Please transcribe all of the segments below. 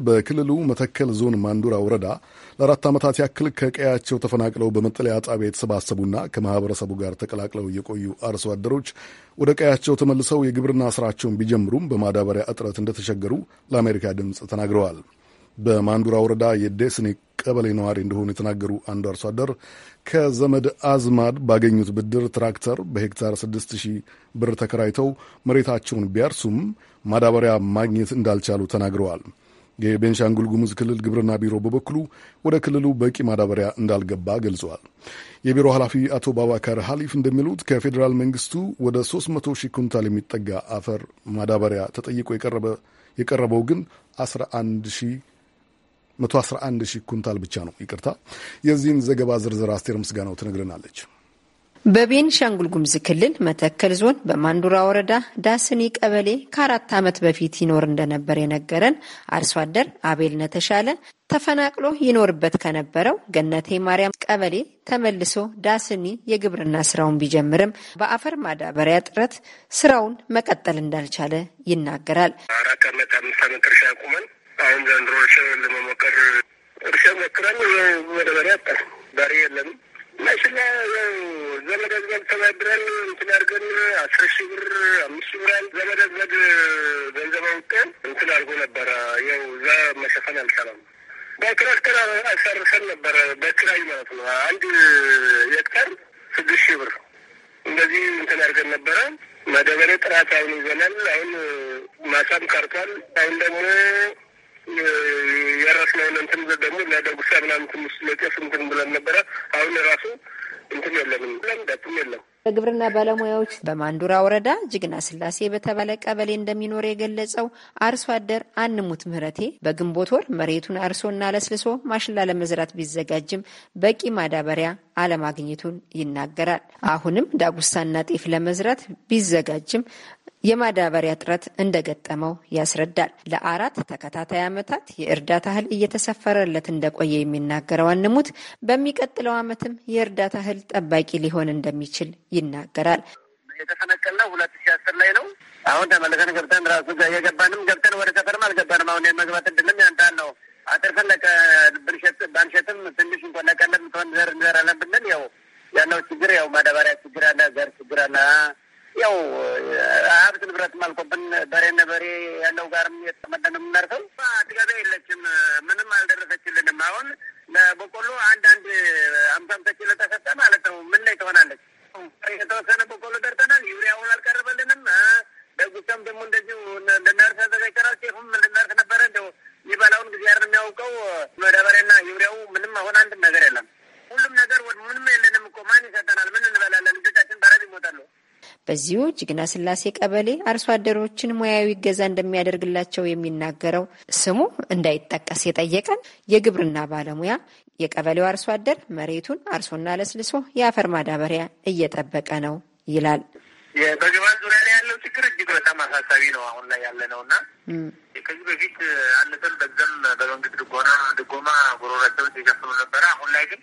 በክልሉ መተከል ዞን ማንዱራ ወረዳ ለአራት ዓመታት ያክል ከቀያቸው ተፈናቅለው በመጠለያ ጣቢያ የተሰባሰቡና ከማህበረሰቡ ጋር ተቀላቅለው የቆዩ አርሶ አደሮች ወደ ቀያቸው ተመልሰው የግብርና ስራቸውን ቢጀምሩም በማዳበሪያ እጥረት እንደተቸገሩ ለአሜሪካ ድምፅ ተናግረዋል። በማንዱራ ወረዳ የዴስኔ ቀበሌ ነዋሪ እንደሆኑ የተናገሩ አንዱ አርሶ አደር ከዘመድ አዝማድ ባገኙት ብድር ትራክተር በሄክታር ስድስት ሺህ ብር ተከራይተው መሬታቸውን ቢያርሱም ማዳበሪያ ማግኘት እንዳልቻሉ ተናግረዋል። የቤንሻንጉል ጉሙዝ ክልል ግብርና ቢሮ በበኩሉ ወደ ክልሉ በቂ ማዳበሪያ እንዳልገባ ገልጸዋል። የቢሮ ኃላፊ አቶ ባባካር ሀሊፍ እንደሚሉት ከፌዴራል መንግስቱ ወደ 300 ሺህ ኩንታል የሚጠጋ አፈር ማዳበሪያ ተጠይቆ የቀረበው ግን 11 ሺህ 111 ሺህ ኩንታል ብቻ ነው። ይቅርታ። የዚህን ዘገባ ዝርዝር አስቴር ምስጋናው ትነግረናለች። በቤንሻንጉል ጉሙዝ ክልል መተከል ዞን በማንዱራ ወረዳ ዳስኒ ቀበሌ ከአራት ዓመት በፊት ይኖር እንደነበር የነገረን አርሶ አደር አቤል ነተሻለ ተፈናቅሎ ይኖርበት ከነበረው ገነቴ ማርያም ቀበሌ ተመልሶ ዳስኒ የግብርና ስራውን ቢጀምርም በአፈር ማዳበሪያ እጥረት ስራውን መቀጠል እንዳልቻለ ይናገራል። አራት ዓመት አምስት ዓመት እርሻ ቁመን አሁን ዘንድሮ እርሻ ለመሞከር እርሻ ሞክረን ማዳበሪያ አጣ ባሪ ያው ዘመድ አዝማድ ተባብረን እንትን አድርገን አስር ሺህ ብር አምስት ሺህ ብር ዘመድ ገንዘብ አውጥተን እንትን አድርጎ ነበረ። ያው እዛ መሸፈን አልቻለም። በትራክተር አሳርሰን ነበረ፣ በኪራይ ማለት ነው። አንድ ሄክታር ስድስት ሺህ ብር እንደዚህ እንትን አድርገን ነበረ። ማዳበሪያ ጥራት አሁን ይዘናል። አሁን ማሳም ቀርቷል። አሁን ደግሞ የራስነውን እንትን ደግሞ ለደጉሳ ምናምን ትንሽ ለጤፍ እንትን ብለን ነበረ። አሁን ራሱ እንትን የለንም ለምዳትም የለም። በግብርና ባለሙያዎች በማንዱራ ወረዳ ጅግና ስላሴ በተባለ ቀበሌ እንደሚኖር የገለጸው አርሶ አደር አንሙት ምህረቴ በግንቦት ወር መሬቱን አርሶና ለስልሶ ማሽላ ለመዝራት ቢዘጋጅም በቂ ማዳበሪያ አለማግኘቱን ይናገራል። አሁንም ዳጉሳና ጤፍ ለመዝራት ቢዘጋጅም የማዳበሪያ እጥረት እንደገጠመው ያስረዳል። ለአራት ተከታታይ ዓመታት የእርዳታ እህል እየተሰፈረለት እንደቆየ የሚናገረው አንሙት በሚቀጥለው ዓመትም የእርዳታ እህል ጠባቂ ሊሆን እንደሚችል ይናገራል። የተፈነቀልነው ሁለት ሺ አስር ላይ ነው። አሁን ተመልሰን ገብተን ራሱ የገባንም ገብተን ወደ ሰፈርም አልገባንም። አሁን የመግባት እድልም ያንታል ነው። አትርፈን ብንሸጥ ባንሸጥም ትንሽ እንኳን ለቀለብ ምትሆን ዘር እንዘራለን ብንል ያው ያለው ችግር ያው ማዳበሪያ ችግር አለ፣ ዘር ችግር አለ ያው ሀብት ንብረት አልቆብን በሬነ በሬ ያለው ጋርም የተመደን የምናርሰው አትገቢያ የለችም። ምንም አልደረሰችልንም። አሁን ለበቆሎ አንዳንድ በዚሁ ጅግና ስላሴ ቀበሌ አርሶ አደሮችን ሙያዊ እገዛ እንደሚያደርግላቸው የሚናገረው ስሙ እንዳይጠቀስ የጠየቀን የግብርና ባለሙያ የቀበሌው አርሶ አደር መሬቱን አርሶና ለስልሶ የአፈር ማዳበሪያ እየጠበቀ ነው ይላል። በግባት ዙሪያ ላይ ያለው ችግር እጅግ በጣም አሳሳቢ ነው አሁን ላይ ያለ ነው እና ከዚህ በፊት አንተን በዛም በመንግስት ድጎና ድጎማ ጉሮሯቸውን ሲሸፍኑ ነበረ። አሁን ላይ ግን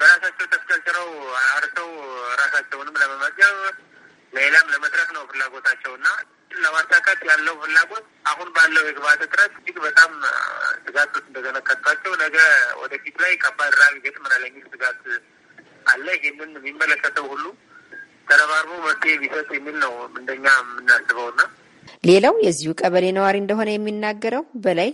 በራሳቸው ተስከልችረው አርሰው ራሳቸውንም ለመመገብ ሌላም ለመትረፍ ነው ፍላጎታቸው እና ለማሳካት ያለው ፍላጎት አሁን ባለው የግብአት እጥረት እጅግ በጣም ስጋት ውስጥ እንደገነከቷቸው ነገ ወደፊት ላይ ከባድ ራብ ይገጥመናል የሚል ስጋት አለ። ይህንን የሚመለከተው ሁሉ ተረባርቦ መፍትሄ ቢሰጥ የሚል ነው እንደኛ የምናስበው እና ሌላው የዚሁ ቀበሌ ነዋሪ እንደሆነ የሚናገረው በላይ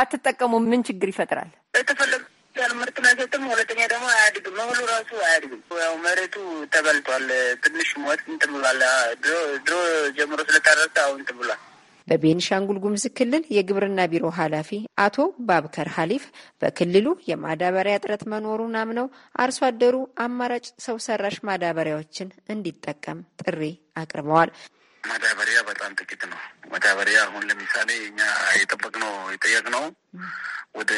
ባትጠቀሙ ምን ችግር ይፈጥራል? ያል ምርትን አይሰጥም። ሁለተኛ ደግሞ አያድግም። መብሉ ራሱ አያድግም። ያው መሬቱ ተበልቷል። ትንሽ ሞት እንትን ብሏል። ድሮ ድሮ ጀምሮ ስለታረሰ አሁን እንትን ብሏል። በቤንሻንጉል ጉሙዝ ክልል የግብርና ቢሮ ኃላፊ አቶ ባብከር ሀሊፍ በክልሉ የማዳበሪያ እጥረት መኖሩን አምነው አርሶ አደሩ አማራጭ ሰው ሰራሽ ማዳበሪያዎችን እንዲጠቀም ጥሪ አቅርበዋል። ማዳበሪያ በጣም ጥቂት ነው። ማዳበሪያ አሁን ለምሳሌ እኛ የጠበቅነው የጠየቅነው ወደ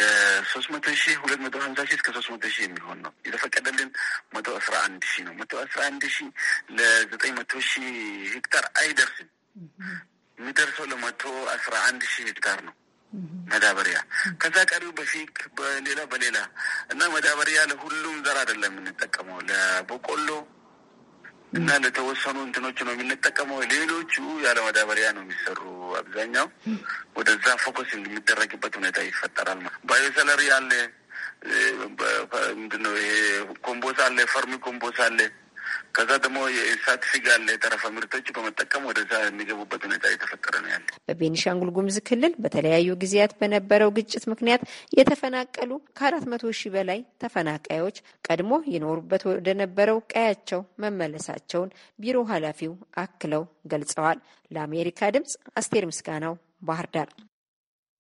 ሶስት መቶ ሺህ ሁለት መቶ ሀምሳ ሺህ እስከ ሶስት መቶ ሺህ የሚሆን ነው የተፈቀደልን መቶ አስራ አንድ ሺህ ነው። መቶ አስራ አንድ ሺህ ለዘጠኝ መቶ ሺህ ሄክታር አይደርስም። የሚደርሰው ለመቶ አስራ አንድ ሺህ ሄክታር ነው ማዳበሪያ። ከዛ ቀሪው በፊት በሌላ በሌላ እና ማዳበሪያ ለሁሉም ዘር አይደለም የምንጠቀመው ለበቆሎ እና ለተወሰኑ እንትኖች ነው የምንጠቀመው። ሌሎቹ ያለ ማዳበሪያ ነው የሚሰሩ አብዛኛው። ወደዛ focus የሚደረግበት ሁኔታ ይፈጠራል። bioslurry አለ፣ ምንድነው ይሄ ኮምቦስ አለ፣ vermicompost አለ ከዛ ደግሞ የእንስሳት ፍግ አለ የተረፈ ምርቶች በመጠቀም ወደዛ የሚገቡበት ሁኔታ የተፈጠረ ነው ያለ። በቤኒሻንጉል ጉሙዝ ክልል በተለያዩ ጊዜያት በነበረው ግጭት ምክንያት የተፈናቀሉ ከአራት መቶ ሺህ በላይ ተፈናቃዮች ቀድሞ ይኖሩበት ወደነበረው ቀያቸው መመለሳቸውን ቢሮ ኃላፊው አክለው ገልጸዋል። ለአሜሪካ ድምጽ አስቴር ምስጋናው ባህር ዳር